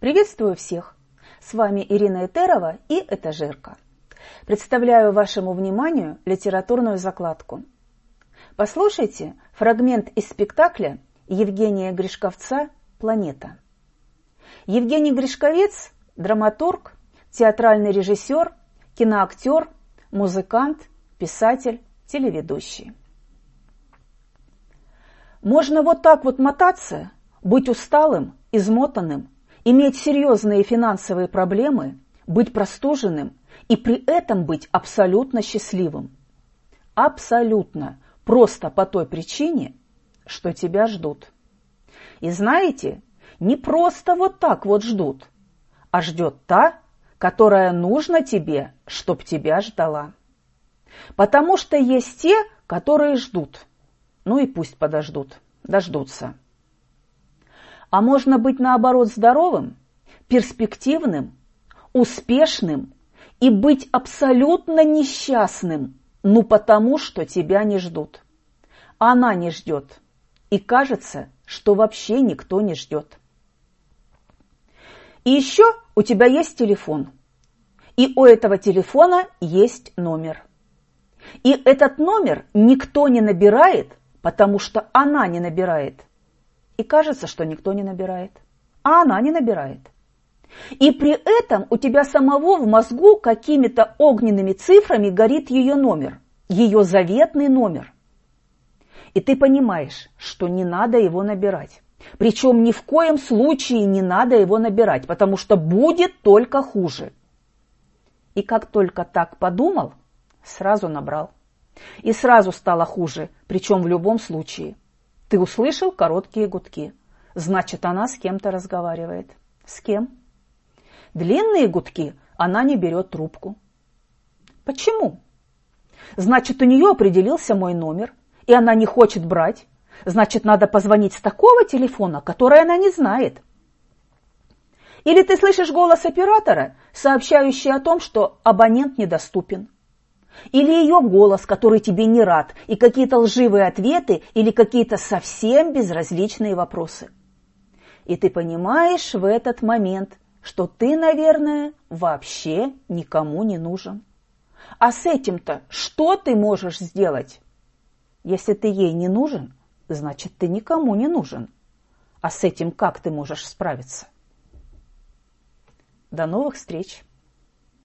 Приветствую всех! С вами Ирина Этерова и Этажерка. Представляю вашему вниманию литературную закладку. Послушайте фрагмент из спектакля Евгения Гришковца «Планета». Евгений Гришковец – драматург, театральный режиссер, киноактер, музыкант, писатель, телеведущий. Можно вот так вот мотаться, быть усталым, измотанным, иметь серьезные финансовые проблемы, быть простуженным и при этом быть абсолютно счастливым. Абсолютно. Просто по той причине, что тебя ждут. И знаете, не просто вот так вот ждут, а ждет та, которая нужна тебе, чтоб тебя ждала. Потому что есть те, которые ждут – ну и пусть подождут, дождутся. А можно быть наоборот здоровым, перспективным, успешным и быть абсолютно несчастным, ну потому что тебя не ждут. Она не ждет. И кажется, что вообще никто не ждет. И еще у тебя есть телефон. И у этого телефона есть номер. И этот номер никто не набирает, потому что она не набирает. И кажется, что никто не набирает. А она не набирает. И при этом у тебя самого в мозгу какими-то огненными цифрами горит ее номер, ее заветный номер. И ты понимаешь, что не надо его набирать. Причем ни в коем случае не надо его набирать, потому что будет только хуже. И как только так подумал, сразу набрал. И сразу стало хуже, причем в любом случае. Ты услышал короткие гудки. Значит, она с кем-то разговаривает. С кем? Длинные гудки она не берет трубку. Почему? Значит, у нее определился мой номер, и она не хочет брать. Значит, надо позвонить с такого телефона, который она не знает. Или ты слышишь голос оператора, сообщающий о том, что абонент недоступен. Или ее голос, который тебе не рад, и какие-то лживые ответы, или какие-то совсем безразличные вопросы. И ты понимаешь в этот момент, что ты, наверное, вообще никому не нужен. А с этим-то что ты можешь сделать? Если ты ей не нужен, значит, ты никому не нужен. А с этим как ты можешь справиться? До новых встреч!